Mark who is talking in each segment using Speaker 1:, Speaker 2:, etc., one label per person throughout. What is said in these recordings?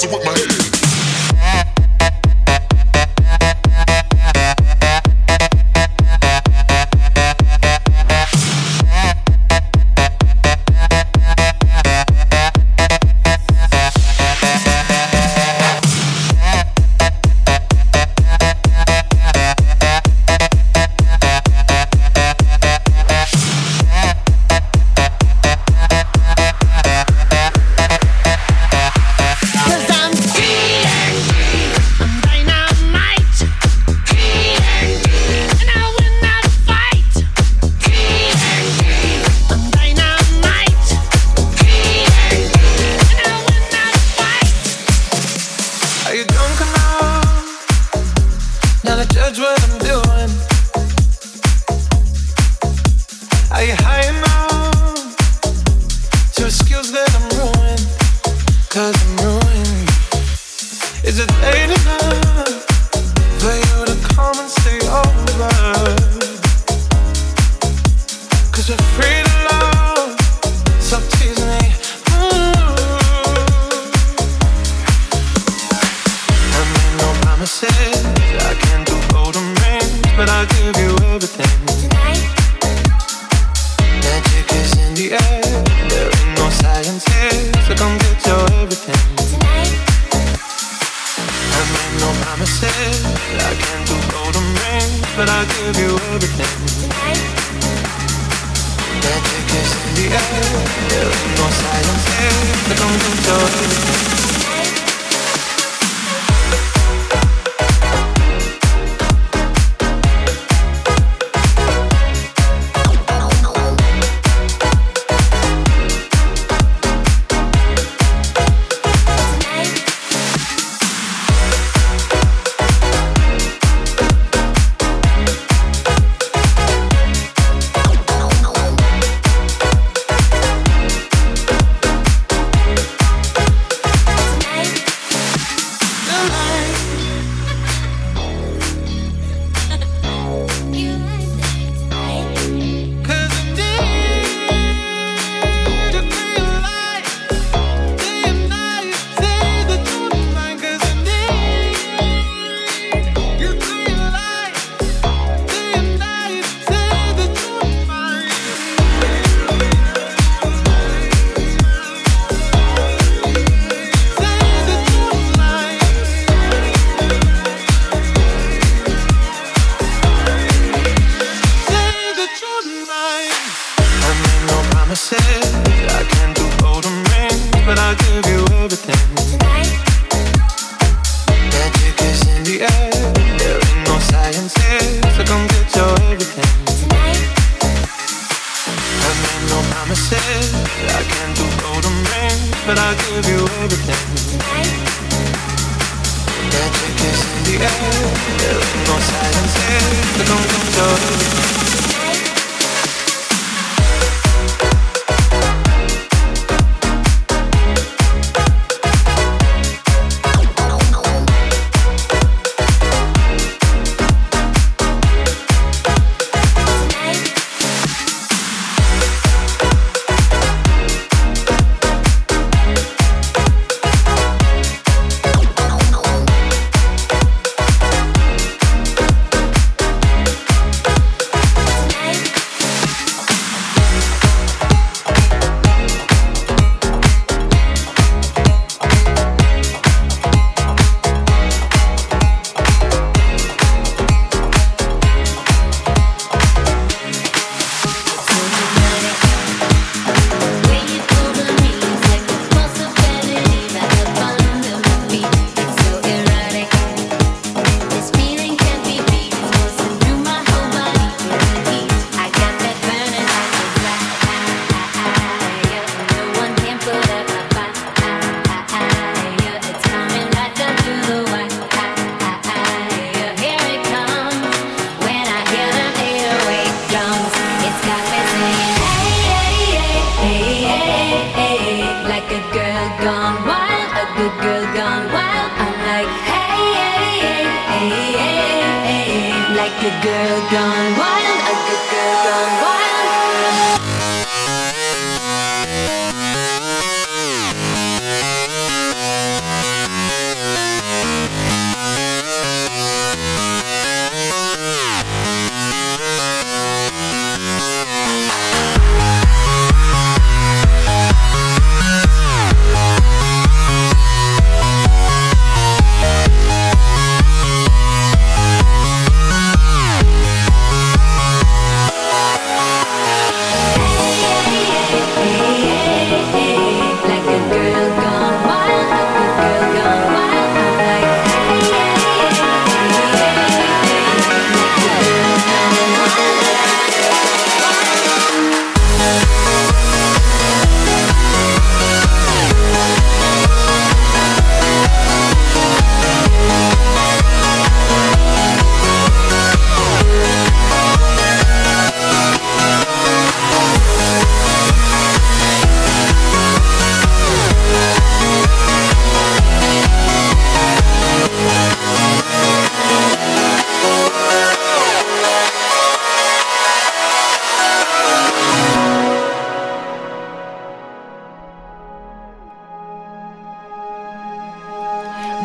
Speaker 1: So with my head.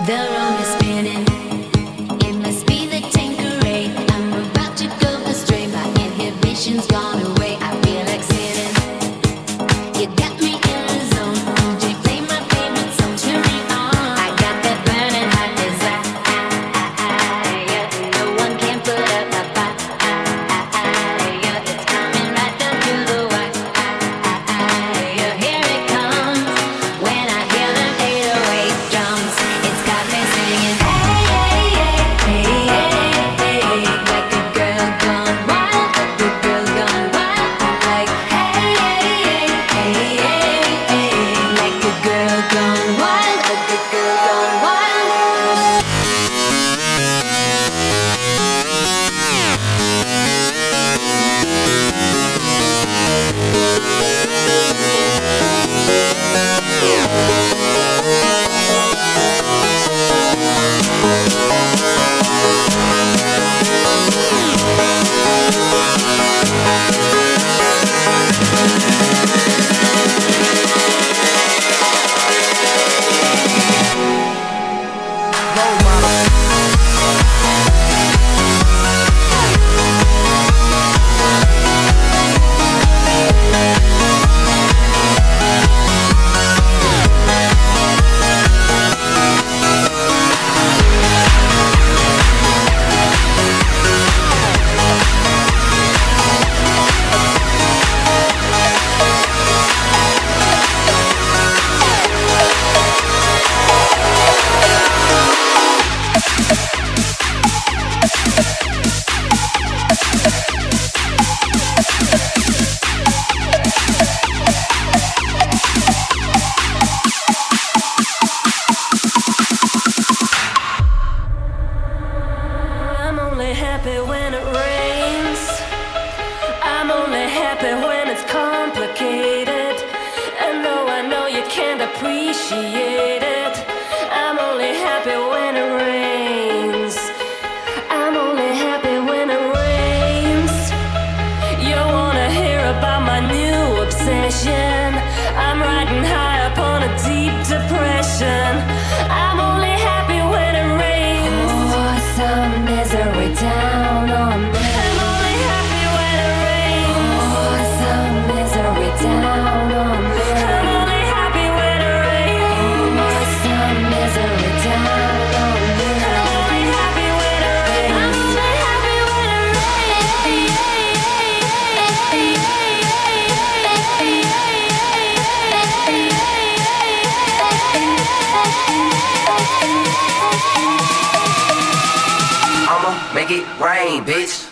Speaker 2: The room is spinning. It
Speaker 3: bitch.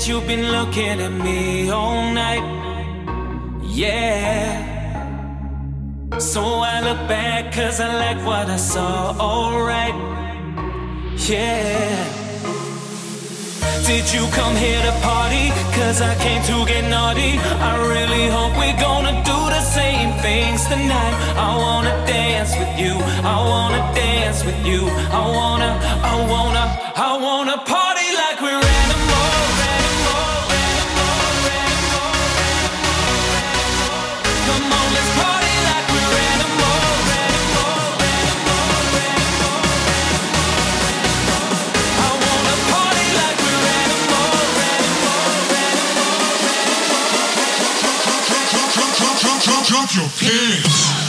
Speaker 4: That
Speaker 5: you've been looking at me all night. Yeah. So I look back cause I like what I saw, alright. Yeah. Did you come here to party? Cause I came to get naughty. I really hope we're gonna do the same things tonight. I wanna dance with you. I wanna dance with you. I wanna, I wanna, I wanna party
Speaker 6: Jump your pants.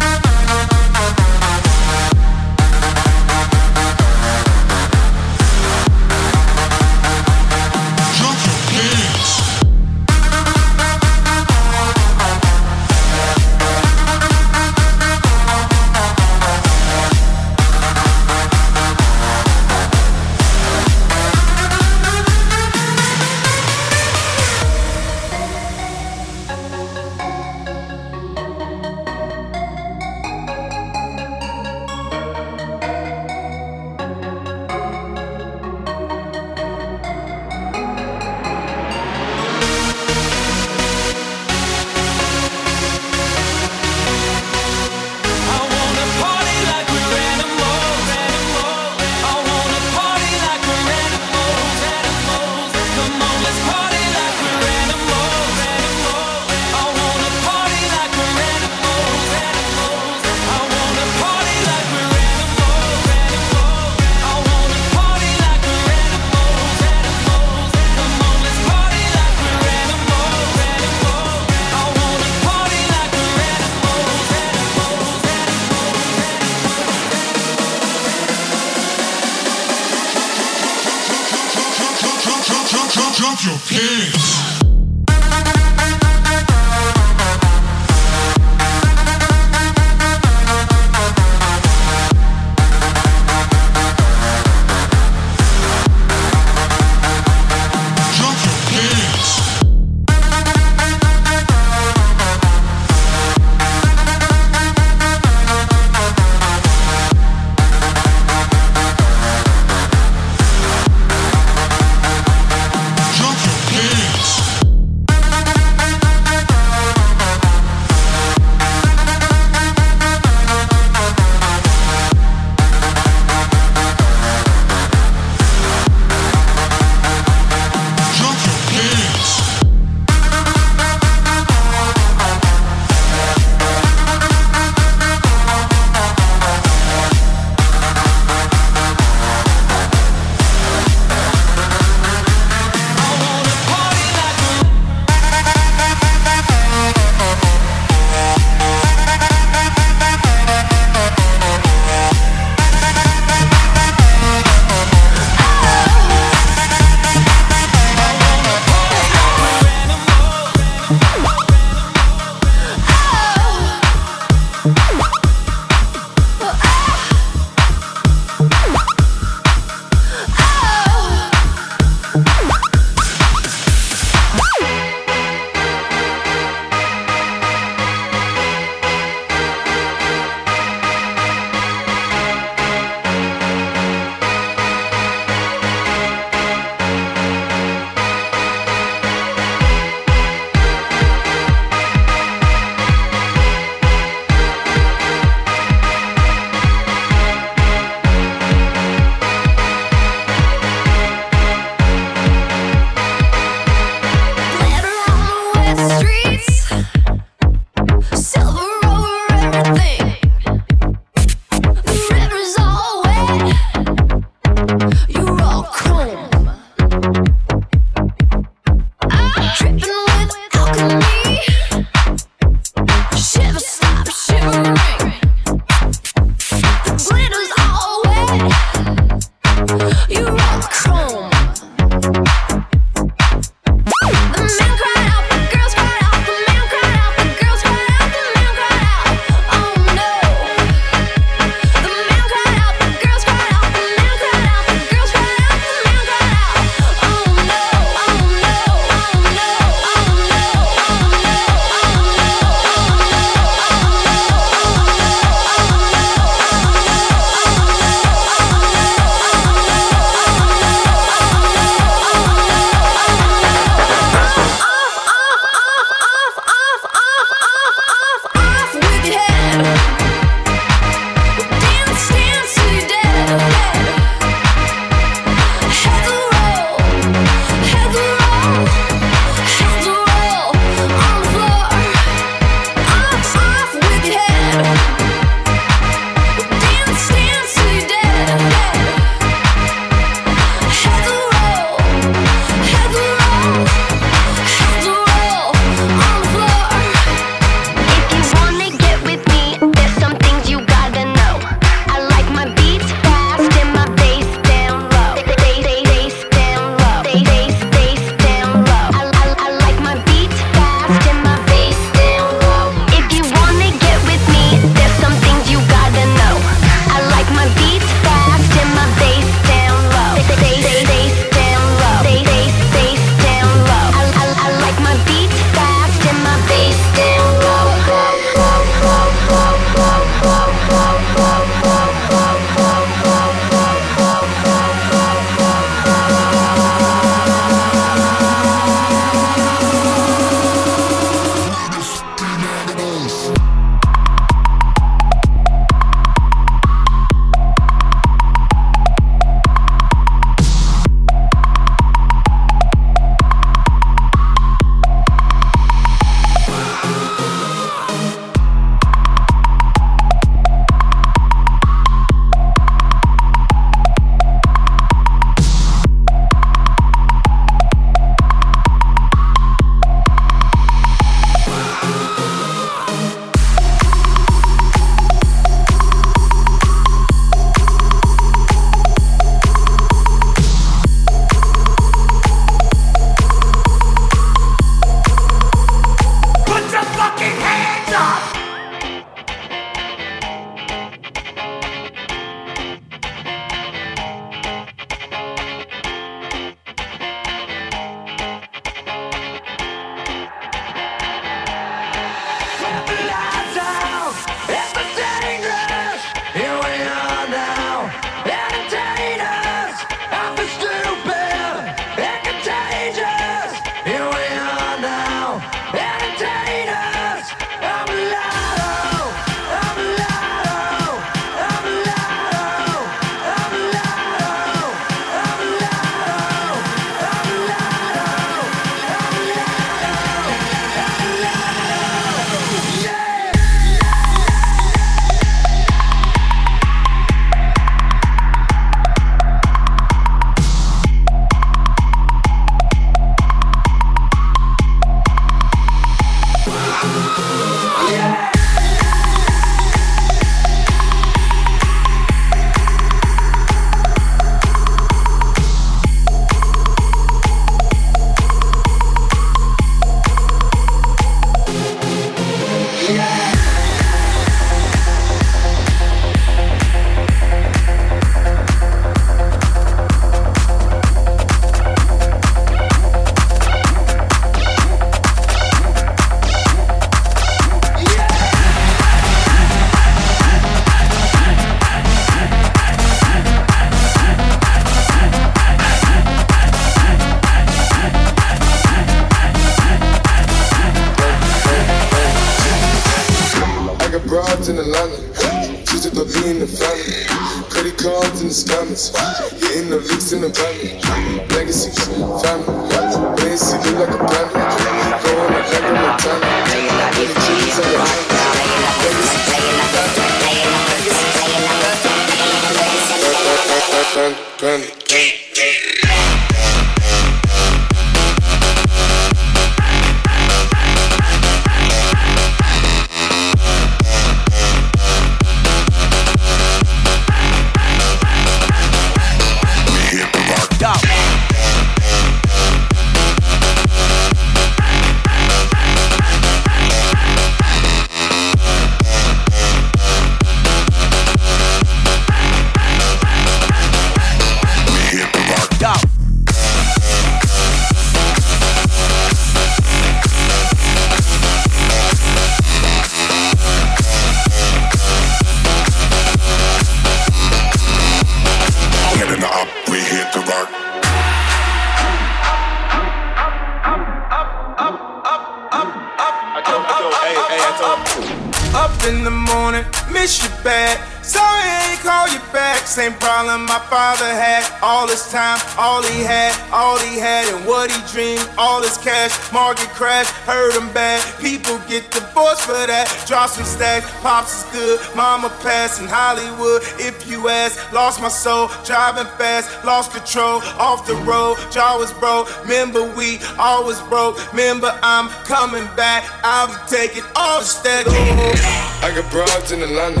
Speaker 7: Time, all he had, all he had, and what he dreamed. All his cash, market crash, hurt him bad. People get divorced for that. Drop some stacks, pops is good. Mama passed in Hollywood. If you ask, lost my soul, driving fast, lost control, off the road. Jaw was broke. Remember we always broke. Remember I'm coming back. I'm taking all the stack.
Speaker 8: I got broads in Atlanta.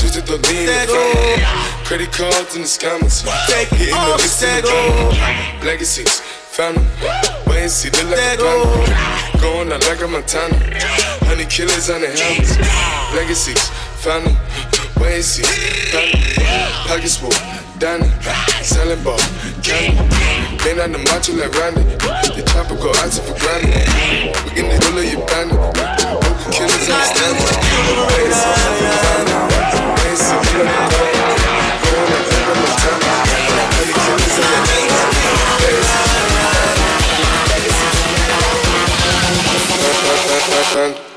Speaker 8: Just to be the family. Credit cards and the scammers.
Speaker 7: Take
Speaker 8: the
Speaker 7: all the
Speaker 8: licks in
Speaker 7: stack.
Speaker 8: the oh. van. Legacies, family. Wait and see, look like oh. a panda. Going out like a Montana. Honey killers on the helmets. Legacies, family. Wait and see, family. Pockets full, Danny. Selling ball, candy. Been on the macho like Randy. The chopper go out for granted. We get the of your bandit. Killers understand me. Wait and see, family. Wait and see,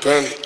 Speaker 8: see.